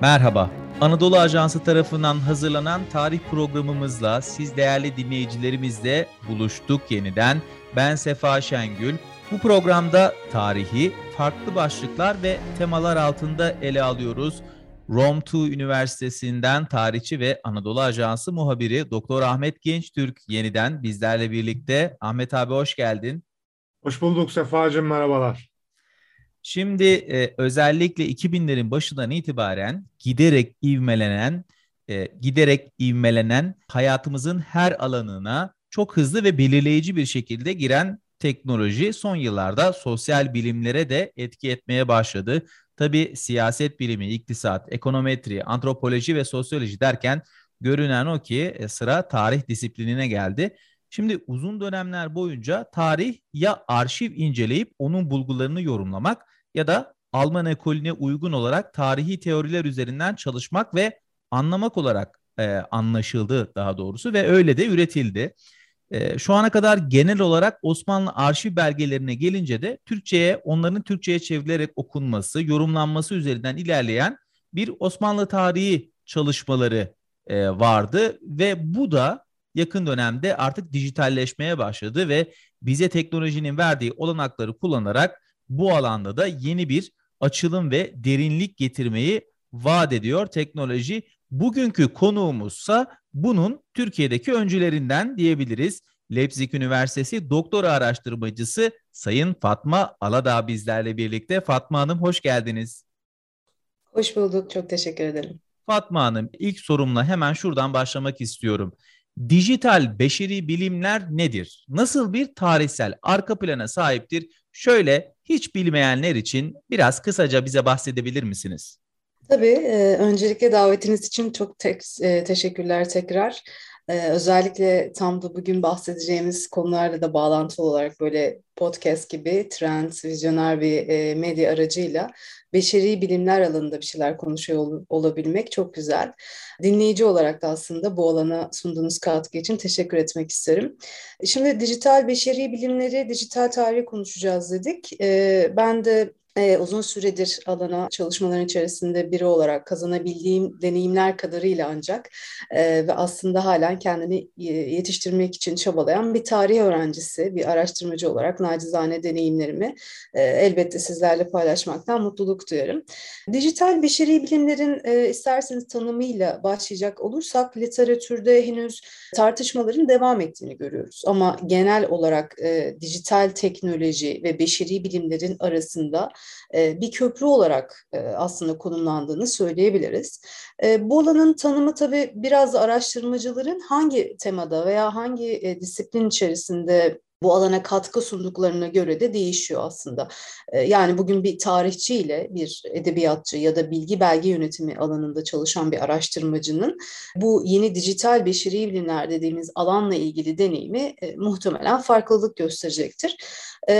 Merhaba. Anadolu Ajansı tarafından hazırlanan tarih programımızla siz değerli dinleyicilerimizle buluştuk yeniden. Ben Sefa Şengül. Bu programda tarihi farklı başlıklar ve temalar altında ele alıyoruz. Rome 2 Üniversitesi'nden tarihçi ve Anadolu Ajansı muhabiri Doktor Ahmet Gençtürk yeniden bizlerle birlikte. Ahmet abi hoş geldin. Hoş bulduk Sefa'cığım merhabalar. Şimdi e, özellikle 2000'lerin başından itibaren giderek ivmelenen, e, giderek ivmelenen hayatımızın her alanına çok hızlı ve belirleyici bir şekilde giren teknoloji son yıllarda sosyal bilimlere de etki etmeye başladı. Tabi siyaset bilimi, iktisat, ekonometri, antropoloji ve sosyoloji derken görünen o ki e, sıra tarih disiplinine geldi. Şimdi uzun dönemler boyunca tarih ya arşiv inceleyip onun bulgularını yorumlamak ya da Alman ekolüne uygun olarak tarihi teoriler üzerinden çalışmak ve anlamak olarak e, anlaşıldı daha doğrusu ve öyle de üretildi. E, şu ana kadar genel olarak Osmanlı arşiv belgelerine gelince de Türkçe'ye onların Türkçe'ye çevrilerek okunması, yorumlanması üzerinden ilerleyen bir Osmanlı tarihi çalışmaları e, vardı ve bu da yakın dönemde artık dijitalleşmeye başladı ve bize teknolojinin verdiği olanakları kullanarak bu alanda da yeni bir açılım ve derinlik getirmeyi vaat ediyor teknoloji. Bugünkü konuğumuzsa bunun Türkiye'deki öncülerinden diyebiliriz. Leipzig Üniversitesi doktora araştırmacısı Sayın Fatma Aladağ bizlerle birlikte. Fatma Hanım hoş geldiniz. Hoş bulduk. Çok teşekkür ederim. Fatma Hanım ilk sorumla hemen şuradan başlamak istiyorum. Dijital beşeri bilimler nedir? Nasıl bir tarihsel arka plana sahiptir? Şöyle hiç bilmeyenler için biraz kısaca bize bahsedebilir misiniz? Tabii. E, öncelikle davetiniz için çok tek, e, teşekkürler tekrar. Ee, özellikle tam da bugün bahsedeceğimiz konularla da bağlantılı olarak böyle podcast gibi trend, vizyoner bir e, medya aracıyla beşeri bilimler alanında bir şeyler konuşuyor ol, olabilmek çok güzel. Dinleyici olarak da aslında bu alana sunduğunuz katkı için teşekkür etmek isterim. Şimdi dijital beşeri bilimleri, dijital tarihi konuşacağız dedik. Ee, ben de e, uzun süredir alana çalışmaların içerisinde biri olarak kazanabildiğim deneyimler kadarıyla ancak e, ve aslında halen kendini yetiştirmek için çabalayan bir tarih öğrencisi, bir araştırmacı olarak nacizane deneyimlerimi e, elbette sizlerle paylaşmaktan mutluluk duyarım. Dijital beşeri bilimlerin e, isterseniz tanımıyla başlayacak olursak literatürde henüz tartışmaların devam ettiğini görüyoruz. Ama genel olarak e, dijital teknoloji ve beşeri bilimlerin arasında e, bir köprü olarak e, aslında konumlandığını söyleyebiliriz. E, bu alanın tanımı tabii biraz da araştırmacıların hangi temada veya hangi disiplin içerisinde bu alana katkı sunduklarına göre de değişiyor aslında. Yani bugün bir tarihçiyle bir edebiyatçı ya da bilgi belge yönetimi alanında çalışan bir araştırmacının bu yeni dijital beşeri bilimler dediğimiz alanla ilgili deneyimi muhtemelen farklılık gösterecektir.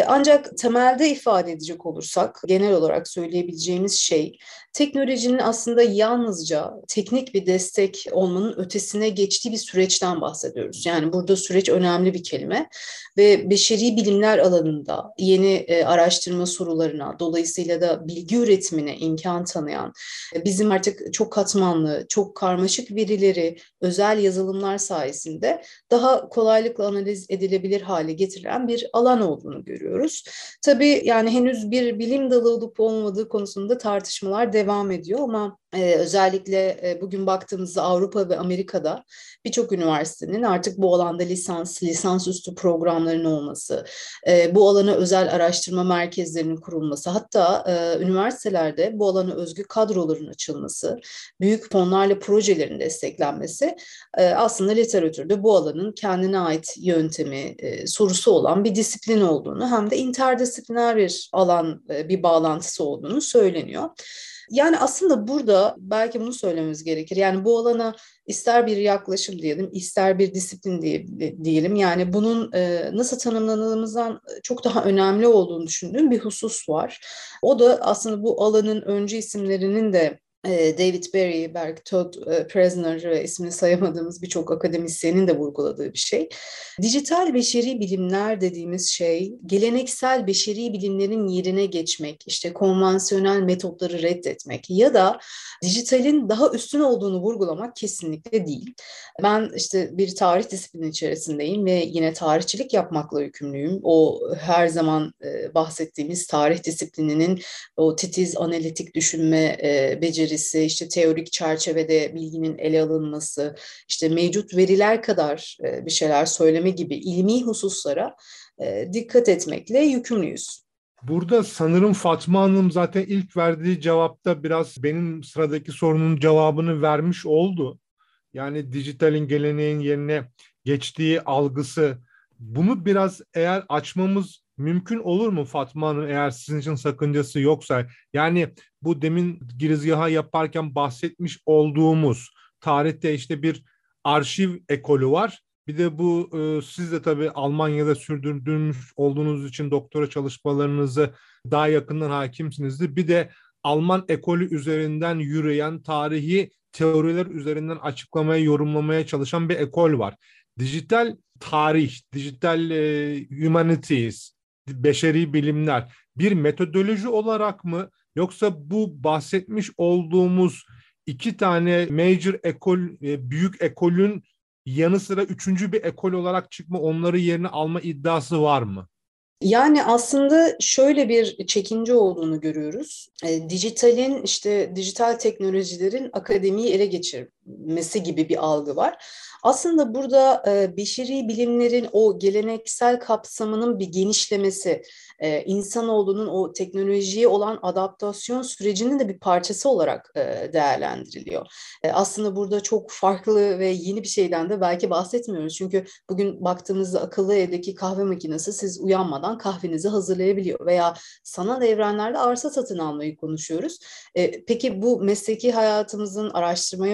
Ancak temelde ifade edecek olursak genel olarak söyleyebileceğimiz şey teknolojinin aslında yalnızca teknik bir destek olmanın ötesine geçtiği bir süreçten bahsediyoruz. Yani burada süreç önemli bir kelime ve beşeri bilimler alanında yeni e, araştırma sorularına dolayısıyla da bilgi üretimine imkan tanıyan e, bizim artık çok katmanlı, çok karmaşık verileri özel yazılımlar sayesinde daha kolaylıkla analiz edilebilir hale getirilen bir alan olduğunu görüyoruz. Tabii yani henüz bir bilim dalı olup olmadığı konusunda tartışmalar devam ediyor ama ee, özellikle e, bugün baktığımızda Avrupa ve Amerika'da birçok üniversitenin artık bu alanda lisans, lisansüstü programların olması, e, bu alana özel araştırma merkezlerinin kurulması, hatta e, üniversitelerde bu alana özgü kadroların açılması, büyük fonlarla projelerin desteklenmesi e, aslında literatürde bu alanın kendine ait yöntemi, e, sorusu olan bir disiplin olduğunu hem de interdisipliner bir alan, e, bir bağlantısı olduğunu söyleniyor. Yani aslında burada belki bunu söylememiz gerekir. Yani bu alana ister bir yaklaşım diyelim, ister bir disiplin diye, diyelim. Yani bunun e, nasıl tanımlanılımızdan çok daha önemli olduğunu düşündüğüm bir husus var. O da aslında bu alanın öncü isimlerinin de e, David Berry, Berg Todd e, Presner ve ismini sayamadığımız birçok akademisyenin de vurguladığı bir şey. Dijital beşeri bilimler dediğimiz şey geleneksel beşeri bilimlerin yerine geçmek, işte konvansiyonel metotları reddetmek ya da dijitalin daha üstün olduğunu vurgulamak kesinlikle değil. Ben işte bir tarih disiplini içerisindeyim ve yine tarihçilik yapmakla yükümlüyüm. O her zaman e, bahsettiğimiz tarih disiplininin o titiz analitik düşünme beceri becerisi, işte teorik çerçevede bilginin ele alınması, işte mevcut veriler kadar e, bir şeyler söyleme gibi ilmi hususlara e, dikkat etmekle yükümlüyüz. Burada sanırım Fatma Hanım zaten ilk verdiği cevapta biraz benim sıradaki sorunun cevabını vermiş oldu. Yani dijitalin geleneğin yerine geçtiği algısı bunu biraz eğer açmamız mümkün olur mu Fatma Hanım eğer sizin için sakıncası yoksa? Yani bu demin girizgaha yaparken bahsetmiş olduğumuz tarihte işte bir arşiv ekolü var. Bir de bu e, siz de tabii Almanya'da sürdürdüğünüz olduğunuz için doktora çalışmalarınızı daha yakından hakimsinizdir. Bir de Alman ekolü üzerinden yürüyen tarihi teoriler üzerinden açıklamaya, yorumlamaya çalışan bir ekol var. Dijital tarih, dijital e, humanities, beşeri bilimler bir metodoloji olarak mı yoksa bu bahsetmiş olduğumuz iki tane major ekol, e, büyük ekolün yanı sıra üçüncü bir ekol olarak çıkma, onları yerine alma iddiası var mı? Yani aslında şöyle bir çekince olduğunu görüyoruz. E, dijitalin işte dijital teknolojilerin akademiyi ele geçirmesi gibi bir algı var. Aslında burada e, beşeri bilimlerin o geleneksel kapsamının bir genişlemesi, e, insanoğlunun o teknolojiye olan adaptasyon sürecinin de bir parçası olarak e, değerlendiriliyor. E, aslında burada çok farklı ve yeni bir şeyden de belki bahsetmiyoruz. Çünkü bugün baktığımızda akıllı evdeki kahve makinesi siz uyanmadan kahvenizi hazırlayabiliyor veya sanal evrenlerde arsa satın almayı konuşuyoruz. E, peki bu mesleki hayatımızın, araştırma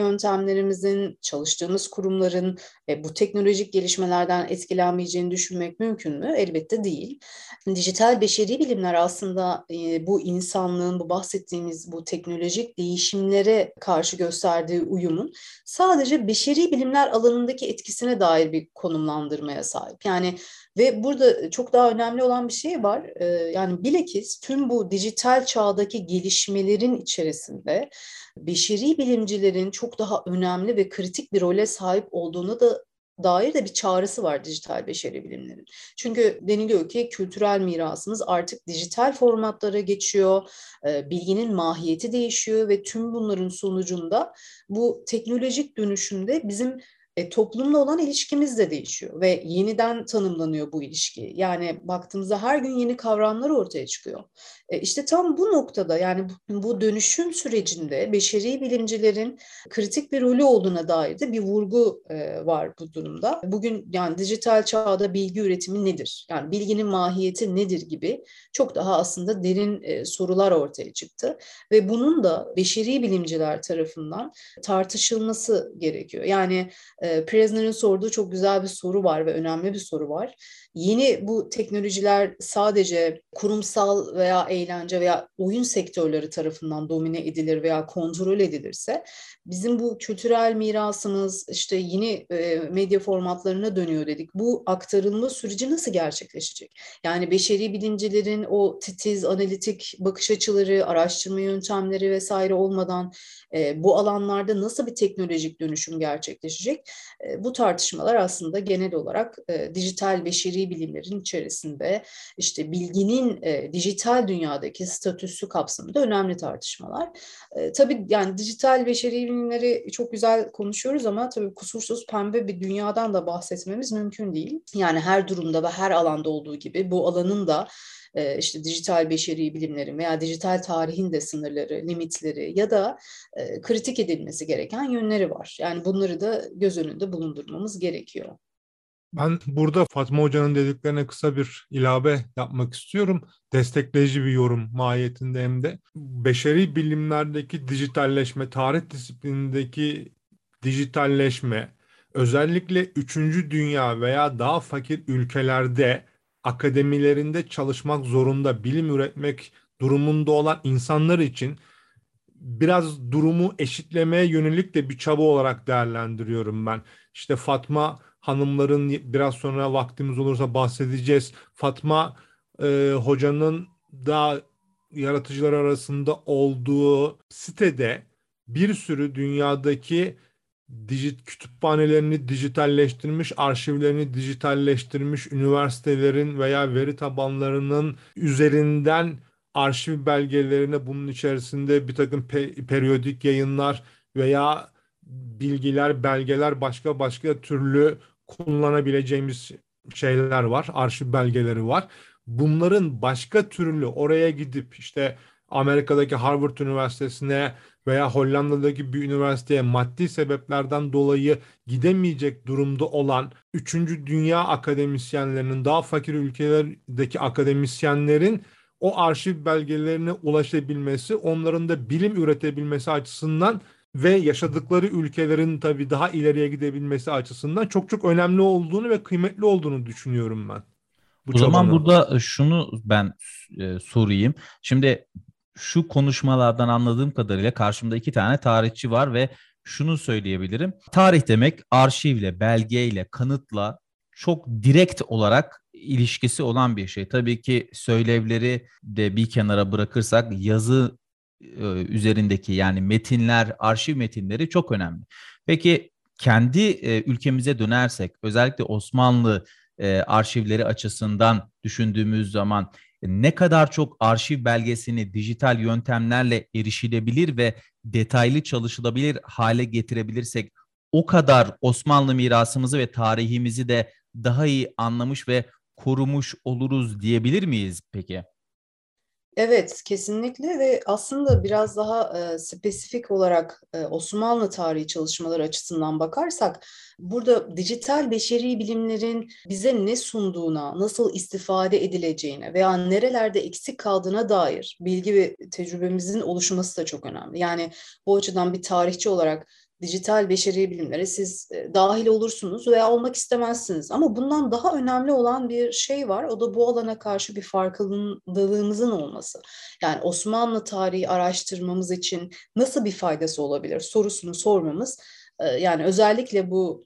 yöntemlerimizin, çalıştığımız kurumların e, bu teknolojik gelişmelerden etkilenmeyeceğini düşünmek mümkün mü? Elbette değil. Dijital beşeri bilimler aslında e, bu insanlığın, bu bahsettiğimiz bu teknolojik değişimlere karşı gösterdiği uyumun sadece beşeri bilimler alanındaki etkisine dair bir konumlandırmaya sahip. Yani ve burada çok daha önemli olan bir şey var. E, yani bilakis tüm bu dijital çağdaki gelişmelerin içerisinde beşeri bilimcilerin çok daha önemli ve kritik bir role sahip olduğunu da dair de bir çağrısı var dijital beşeri bilimlerin. Çünkü deniliyor ki kültürel mirasımız artık dijital formatlara geçiyor, bilginin mahiyeti değişiyor ve tüm bunların sonucunda bu teknolojik dönüşümde bizim e, toplumla olan ilişkimiz de değişiyor ve yeniden tanımlanıyor bu ilişki. Yani baktığımızda her gün yeni kavramlar ortaya çıkıyor. E, işte tam bu noktada yani bu, dönüşüm sürecinde beşeri bilimcilerin kritik bir rolü olduğuna dair de bir vurgu e, var bu durumda. Bugün yani dijital çağda bilgi üretimi nedir? Yani bilginin mahiyeti nedir gibi çok daha aslında derin e, sorular ortaya çıktı ve bunun da beşeri bilimciler tarafından tartışılması gerekiyor. Yani e, Presner'in sorduğu çok güzel bir soru var ve önemli bir soru var. Yeni bu teknolojiler sadece kurumsal veya eğlence veya oyun sektörleri tarafından domine edilir veya kontrol edilirse bizim bu kültürel mirasımız işte yeni e, medya formatlarına dönüyor dedik. Bu aktarılma süreci nasıl gerçekleşecek? Yani beşeri bilimcilerin o titiz analitik bakış açıları, araştırma yöntemleri vesaire olmadan e, bu alanlarda nasıl bir teknolojik dönüşüm gerçekleşecek? Bu tartışmalar aslında genel olarak dijital beşeri bilimlerin içerisinde işte bilginin dijital dünyadaki statüsü kapsamında önemli tartışmalar. Tabii yani dijital beşeri bilimleri çok güzel konuşuyoruz ama tabii kusursuz pembe bir dünyadan da bahsetmemiz mümkün değil. Yani her durumda ve her alanda olduğu gibi bu alanın da e, işte dijital beşeri bilimlerin veya dijital tarihin de sınırları, limitleri ya da e, kritik edilmesi gereken yönleri var. Yani bunları da göz önünde bulundurmamız gerekiyor. Ben burada Fatma Hoca'nın dediklerine kısa bir ilave yapmak istiyorum. Destekleyici bir yorum mahiyetinde hem de. Beşeri bilimlerdeki dijitalleşme, tarih disiplinindeki dijitalleşme, özellikle üçüncü dünya veya daha fakir ülkelerde akademilerinde çalışmak zorunda, bilim üretmek durumunda olan insanlar için biraz durumu eşitlemeye yönelik de bir çaba olarak değerlendiriyorum ben. İşte Fatma hanımların biraz sonra vaktimiz olursa bahsedeceğiz. Fatma e, hocanın da yaratıcılar arasında olduğu sitede bir sürü dünyadaki dijit kütüphanelerini dijitalleştirmiş, arşivlerini dijitalleştirmiş, üniversitelerin veya veri tabanlarının üzerinden arşiv belgelerine bunun içerisinde bir takım pe periyodik yayınlar veya bilgiler, belgeler başka başka türlü kullanabileceğimiz şeyler var, arşiv belgeleri var. Bunların başka türlü oraya gidip işte Amerika'daki Harvard Üniversitesi'ne veya Hollanda'daki bir üniversiteye maddi sebeplerden dolayı gidemeyecek durumda olan 3. dünya akademisyenlerinin daha fakir ülkelerdeki akademisyenlerin o arşiv belgelerine ulaşabilmesi, onların da bilim üretebilmesi açısından ve yaşadıkları ülkelerin tabii daha ileriye gidebilmesi açısından çok çok önemli olduğunu ve kıymetli olduğunu düşünüyorum ben. Bu o zaman burada şunu ben e, sorayım. Şimdi şu konuşmalardan anladığım kadarıyla karşımda iki tane tarihçi var ve şunu söyleyebilirim. Tarih demek arşivle, belgeyle, kanıtla çok direkt olarak ilişkisi olan bir şey. Tabii ki söylevleri de bir kenara bırakırsak yazı e, üzerindeki yani metinler, arşiv metinleri çok önemli. Peki kendi e, ülkemize dönersek özellikle Osmanlı e, arşivleri açısından düşündüğümüz zaman ne kadar çok arşiv belgesini dijital yöntemlerle erişilebilir ve detaylı çalışılabilir hale getirebilirsek o kadar Osmanlı mirasımızı ve tarihimizi de daha iyi anlamış ve korumuş oluruz diyebilir miyiz peki? Evet, kesinlikle ve aslında biraz daha e, spesifik olarak e, Osmanlı tarihi çalışmaları açısından bakarsak, burada dijital beşeri bilimlerin bize ne sunduğuna, nasıl istifade edileceğine veya nerelerde eksik kaldığına dair bilgi ve tecrübemizin oluşması da çok önemli. Yani bu açıdan bir tarihçi olarak dijital beşeri bilimlere siz e, dahil olursunuz veya olmak istemezsiniz. Ama bundan daha önemli olan bir şey var. O da bu alana karşı bir farkındalığımızın olması. Yani Osmanlı tarihi araştırmamız için nasıl bir faydası olabilir sorusunu sormamız. E, yani özellikle bu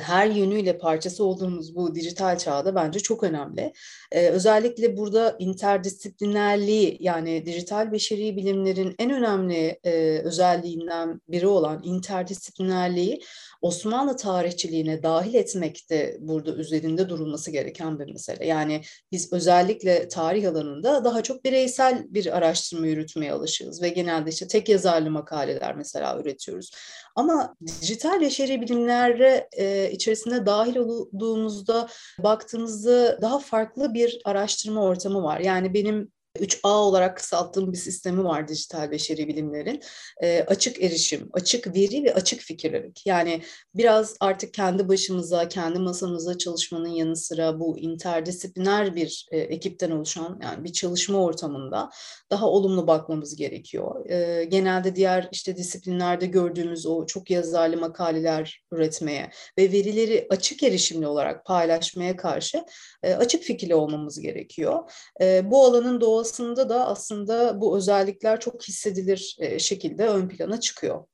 her yönüyle parçası olduğumuz bu dijital çağda bence çok önemli. Özellikle burada interdisiplinerliği yani dijital beşeri bilimlerin en önemli özelliğinden biri olan interdisiplinerliği Osmanlı tarihçiliğine dahil etmek de burada üzerinde durulması gereken bir mesele. Yani biz özellikle tarih alanında daha çok bireysel bir araştırma yürütmeye alışığız ve genelde işte tek yazarlı makaleler mesela üretiyoruz. Ama dijital beşeri bilimlere e, içerisinde dahil olduğumuzda baktığımızda daha farklı bir araştırma ortamı var. Yani benim 3A olarak kısalttığım bir sistemi var dijital beşeri bilimlerin. E, açık erişim, açık veri ve açık fikirlilik. Yani biraz artık kendi başımıza, kendi masamıza çalışmanın yanı sıra bu interdisipliner bir e, ekipten oluşan yani bir çalışma ortamında daha olumlu bakmamız gerekiyor. E, genelde diğer işte disiplinlerde gördüğümüz o çok yazarlı makaleler üretmeye ve verileri açık erişimli olarak paylaşmaya karşı e, açık fikirli olmamız gerekiyor. E, bu alanın doğası doğasında da aslında bu özellikler çok hissedilir e, şekilde ön plana çıkıyor.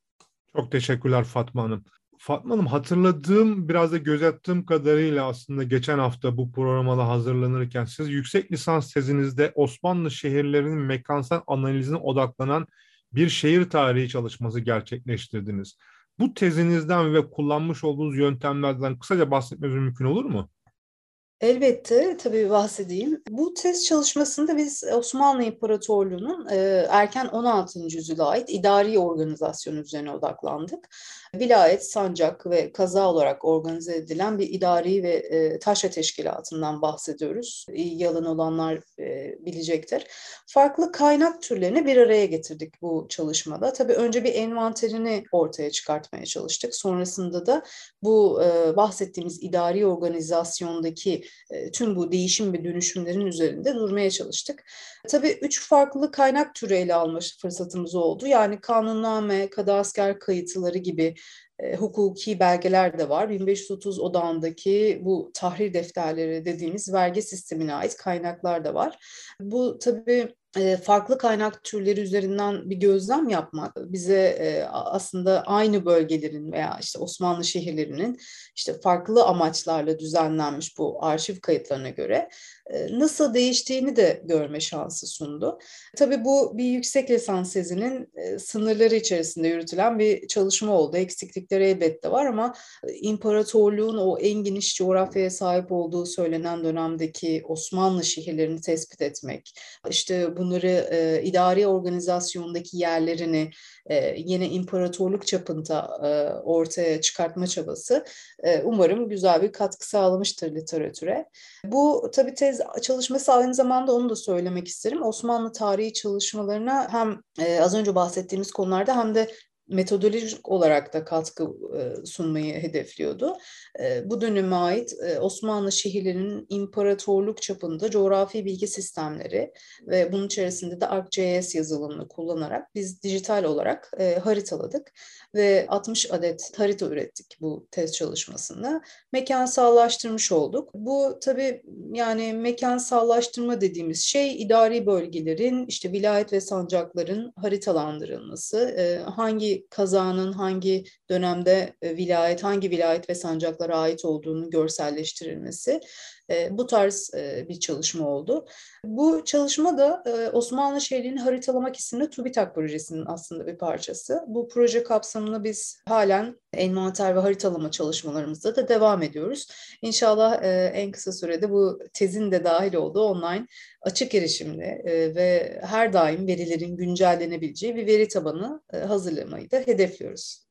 Çok teşekkürler Fatma Hanım. Fatma Hanım hatırladığım biraz da gözettiğim kadarıyla aslında geçen hafta bu programa hazırlanırken siz yüksek lisans tezinizde Osmanlı şehirlerinin mekansal analizine odaklanan bir şehir tarihi çalışması gerçekleştirdiniz. Bu tezinizden ve kullanmış olduğunuz yöntemlerden kısaca bahsetmeniz mümkün olur mu? Elbette tabii bahsedeyim. Bu test çalışmasında biz Osmanlı İmparatorluğu'nun e, erken 16. yüzyıla ait idari organizasyon üzerine odaklandık. Vilayet, sancak ve kaza olarak organize edilen bir idari ve e, taşra teşkilatından bahsediyoruz. İyi yalan olanlar e, bilecektir. Farklı kaynak türlerini bir araya getirdik bu çalışmada. Tabii önce bir envanterini ortaya çıkartmaya çalıştık. Sonrasında da bu e, bahsettiğimiz idari organizasyondaki e, tüm bu değişim ve dönüşümlerin üzerinde durmaya çalıştık. Tabii üç farklı kaynak türü ele alma fırsatımız oldu. Yani kanunname, kadasker kayıtları gibi e, hukuki belgeler de var. 1530 odağındaki bu tahrir defterleri dediğimiz vergi sistemine ait kaynaklar da var. Bu tabii e, farklı kaynak türleri üzerinden bir gözlem yapmak bize e, aslında aynı bölgelerin veya işte Osmanlı şehirlerinin işte farklı amaçlarla düzenlenmiş bu arşiv kayıtlarına göre nasıl değiştiğini de görme şansı sundu. Tabii bu bir yüksek lisans tezinin sınırları içerisinde yürütülen bir çalışma oldu. Eksiklikleri elbette var ama imparatorluğun o en geniş coğrafyaya sahip olduğu söylenen dönemdeki Osmanlı şehirlerini tespit etmek, işte bunları e, idari organizasyondaki yerlerini e, yine imparatorluk çapında e, ortaya çıkartma çabası e, umarım güzel bir katkı sağlamıştır literatüre. Bu tabii tez çalışması aynı zamanda onu da söylemek isterim. Osmanlı tarihi çalışmalarına hem e, az önce bahsettiğimiz konularda hem de metodolojik olarak da katkı e, sunmayı hedefliyordu. E, bu döneme ait e, Osmanlı şehirlerinin imparatorluk çapında coğrafi bilgi sistemleri ve bunun içerisinde de ArcGIS yazılımını kullanarak biz dijital olarak haritaladık ve 60 adet harita ürettik bu tez çalışmasında. Mekansallaştırmış olduk. Bu tabii yani mekansallaştırma dediğimiz şey idari bölgelerin işte vilayet ve sancakların haritalandırılması, hangi kazanın hangi dönemde vilayet, hangi vilayet ve sancaklara ait olduğunu görselleştirilmesi e, bu tarz e, bir çalışma oldu. Bu çalışma da e, Osmanlı şehrini haritalamak isimli TÜBİTAK projesinin aslında bir parçası. Bu proje kapsamında biz halen envanter ve haritalama çalışmalarımızda da devam ediyoruz. İnşallah e, en kısa sürede bu tezin de dahil olduğu online açık erişimli ve her daim verilerin güncellenebileceği bir veri tabanı hazırlamayı da hedefliyoruz.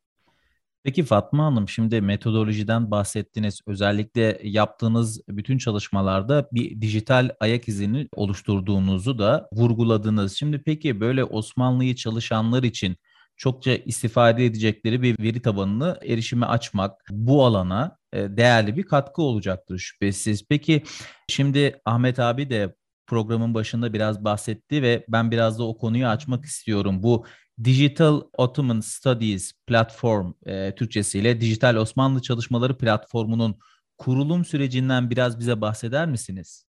Peki Fatma Hanım şimdi metodolojiden bahsettiniz. Özellikle yaptığınız bütün çalışmalarda bir dijital ayak izini oluşturduğunuzu da vurguladınız. Şimdi peki böyle Osmanlı'yı çalışanlar için çokça istifade edecekleri bir veri tabanını erişime açmak bu alana e, değerli bir katkı olacaktır şüphesiz. Peki şimdi Ahmet abi de programın başında biraz bahsetti ve ben biraz da o konuyu açmak istiyorum. Bu Digital Ottoman Studies platform e, Türkçesiyle Dijital Osmanlı Çalışmaları platformunun kurulum sürecinden biraz bize bahseder misiniz?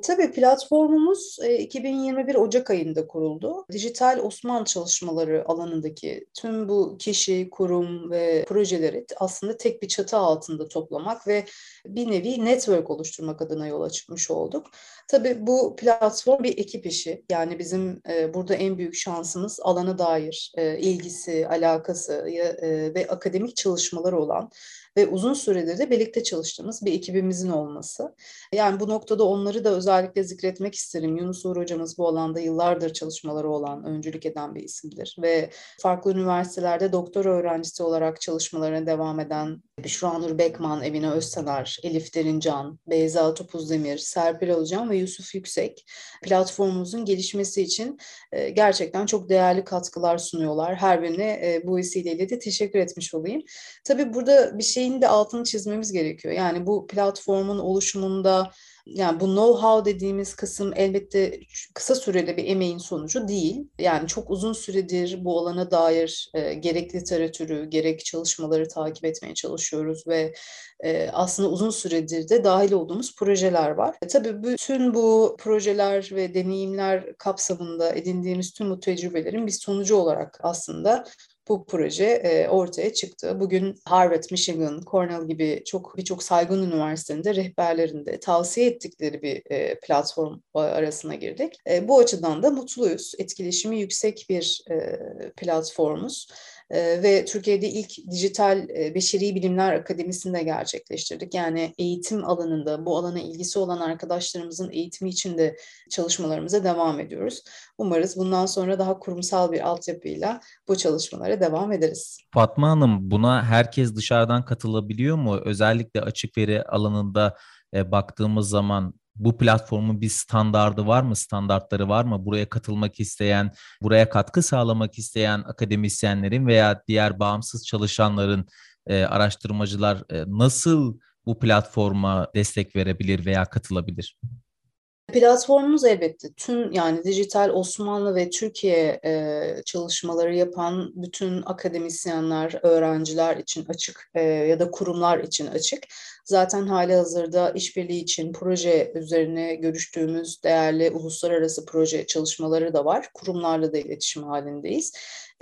Tabii platformumuz 2021 e, Ocak ayında kuruldu. Dijital Osmanlı çalışmaları alanındaki tüm bu kişi, kurum ve projeleri aslında tek bir çatı altında toplamak ve bir nevi network oluşturmak adına yola çıkmış olduk. Tabii bu platform bir ekip işi. Yani bizim e, burada en büyük şansımız alana dair e, ilgisi, alakası ve akademik çalışmaları olan ve uzun süredir de birlikte çalıştığımız bir ekibimizin olması. Yani bu noktada onları da özellikle zikretmek isterim. Yunus Uğur hocamız bu alanda yıllardır çalışmaları olan, öncülük eden bir isimdir ve farklı üniversitelerde doktor öğrencisi olarak çalışmalarına devam eden Büşra Bekman, Evine Öztaner, Elif Derincan, Beyza Topuzdemir, Serpil Özcan ve Yusuf Yüksek platformumuzun gelişmesi için e, gerçekten çok değerli katkılar sunuyorlar. Her birine e, bu vesileyle de teşekkür etmiş olayım. Tabii burada bir şeyin de altını çizmemiz gerekiyor. Yani bu platformun oluşumunda yani bu know-how dediğimiz kısım elbette kısa sürede bir emeğin sonucu değil. Yani çok uzun süredir bu alana dair e, gerek literatürü, gerek çalışmaları takip etmeye çalışıyoruz ve e, aslında uzun süredir de dahil olduğumuz projeler var. E, tabii bütün bu projeler ve deneyimler kapsamında edindiğimiz tüm bu tecrübelerin bir sonucu olarak aslında bu proje e, ortaya çıktı. Bugün Harvard, Michigan, Cornell gibi çok birçok saygın üniversitenin rehberlerinde tavsiye ettikleri bir e, platform arasına girdik. E, bu açıdan da mutluyuz. Etkileşimi yüksek bir e, platformuz. Ee, ve Türkiye'de ilk dijital e, beşeri bilimler akademisini de gerçekleştirdik. Yani eğitim alanında bu alana ilgisi olan arkadaşlarımızın eğitimi için de çalışmalarımıza devam ediyoruz. Umarız bundan sonra daha kurumsal bir altyapıyla bu çalışmalara devam ederiz. Fatma Hanım buna herkes dışarıdan katılabiliyor mu? Özellikle açık veri alanında e, baktığımız zaman bu platformun bir standardı var mı? Standartları var mı? Buraya katılmak isteyen, buraya katkı sağlamak isteyen akademisyenlerin veya diğer bağımsız çalışanların, e, araştırmacılar e, nasıl bu platforma destek verebilir veya katılabilir? Platformumuz elbette tüm yani dijital Osmanlı ve Türkiye e, çalışmaları yapan bütün akademisyenler, öğrenciler için açık e, ya da kurumlar için açık. Zaten hali hazırda işbirliği için proje üzerine görüştüğümüz değerli uluslararası proje çalışmaları da var. Kurumlarla da iletişim halindeyiz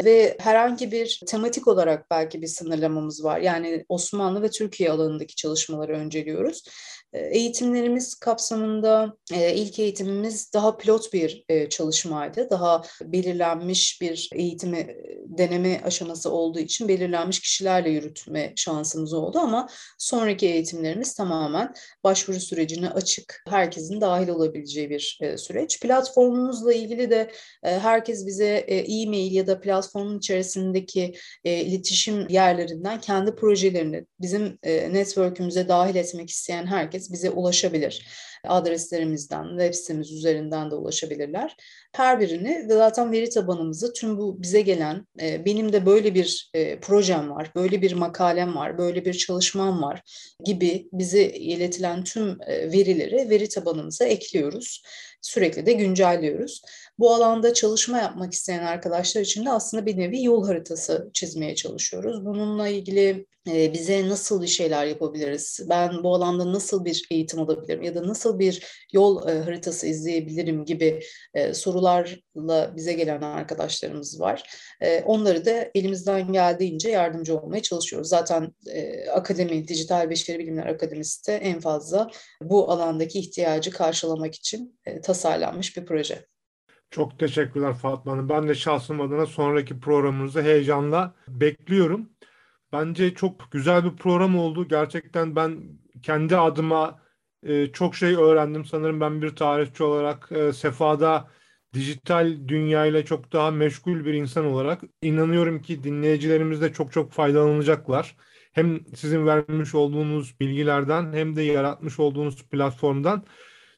ve herhangi bir tematik olarak belki bir sınırlamamız var. Yani Osmanlı ve Türkiye alanındaki çalışmaları önceliyoruz. E, eğitimlerimiz kapsamında e, ilk eğitimimiz daha pilot bir e, çalışmaydı. Daha belirlenmiş bir eğitimi deneme aşaması olduğu için belirlenmiş kişilerle yürütme şansımız oldu ama sonraki eğitimlerimiz tamamen başvuru sürecine açık, herkesin dahil olabileceği bir süreç. Platformumuzla ilgili de herkes bize e-mail ya da platformun içerisindeki iletişim yerlerinden kendi projelerini bizim network'ümüze dahil etmek isteyen herkes herkes bize ulaşabilir. Adreslerimizden, web sitemiz üzerinden de ulaşabilirler. Her birini ve zaten veri tabanımızı tüm bu bize gelen, e, benim de böyle bir e, projem var, böyle bir makalem var, böyle bir çalışmam var gibi bize iletilen tüm e, verileri veri tabanımıza ekliyoruz. Sürekli de güncelliyoruz. Bu alanda çalışma yapmak isteyen arkadaşlar için de aslında bir nevi yol haritası çizmeye çalışıyoruz. Bununla ilgili e, bize nasıl bir şeyler yapabiliriz? Ben bu alanda nasıl bir eğitim alabilirim ya da nasıl bir yol e, haritası izleyebilirim gibi e, sorularla bize gelen arkadaşlarımız var. Onları da elimizden geldiğince yardımcı olmaya çalışıyoruz. Zaten akademi, Dijital Beşeri Bilimler Akademisi de en fazla bu alandaki ihtiyacı karşılamak için tasarlanmış bir proje. Çok teşekkürler Fatma Hanım. Ben de şahsım adına sonraki programınızı heyecanla bekliyorum. Bence çok güzel bir program oldu. Gerçekten ben kendi adıma e, çok şey öğrendim. Sanırım ben bir tarihçi olarak e, Sefa'da dijital dünyayla çok daha meşgul bir insan olarak inanıyorum ki dinleyicilerimiz de çok çok faydalanacaklar. Hem sizin vermiş olduğunuz bilgilerden hem de yaratmış olduğunuz platformdan.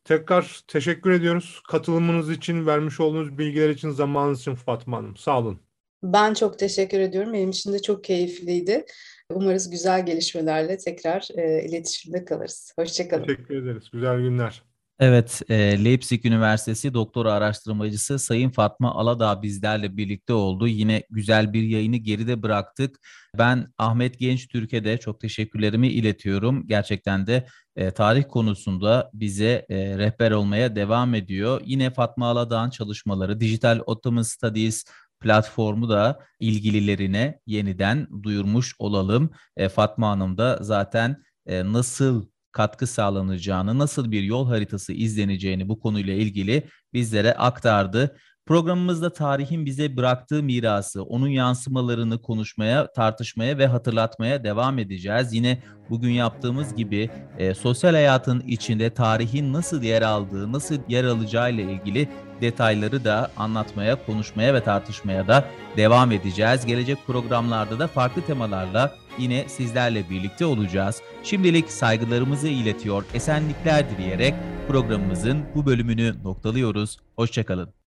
Tekrar teşekkür ediyoruz. Katılımınız için, vermiş olduğunuz bilgiler için, zamanınız için Fatma Hanım. Sağ olun. Ben çok teşekkür ediyorum. Benim için de çok keyifliydi. Umarız güzel gelişmelerle tekrar e, iletişimde kalırız. Hoşçakalın. Teşekkür ederiz. Güzel günler. Evet, e, Leipzig Üniversitesi doktora araştırmacısı Sayın Fatma Aladağ bizlerle birlikte oldu. Yine güzel bir yayını geride bıraktık. Ben Ahmet Genç Türkiye'de çok teşekkürlerimi iletiyorum. Gerçekten de e, tarih konusunda bize e, rehber olmaya devam ediyor. Yine Fatma Aladağ'ın çalışmaları Digital Ottoman Studies platformu da ilgililerine yeniden duyurmuş olalım. E, Fatma Hanım da zaten e, nasıl katkı sağlanacağını, nasıl bir yol haritası izleneceğini bu konuyla ilgili bizlere aktardı. Programımızda tarihin bize bıraktığı mirası, onun yansımalarını konuşmaya, tartışmaya ve hatırlatmaya devam edeceğiz. Yine bugün yaptığımız gibi e, sosyal hayatın içinde tarihin nasıl yer aldığı, nasıl yer alacağı ile ilgili detayları da anlatmaya, konuşmaya ve tartışmaya da devam edeceğiz. Gelecek programlarda da farklı temalarla yine sizlerle birlikte olacağız. Şimdilik saygılarımızı iletiyor, esenlikler dileyerek programımızın bu bölümünü noktalıyoruz. Hoşçakalın.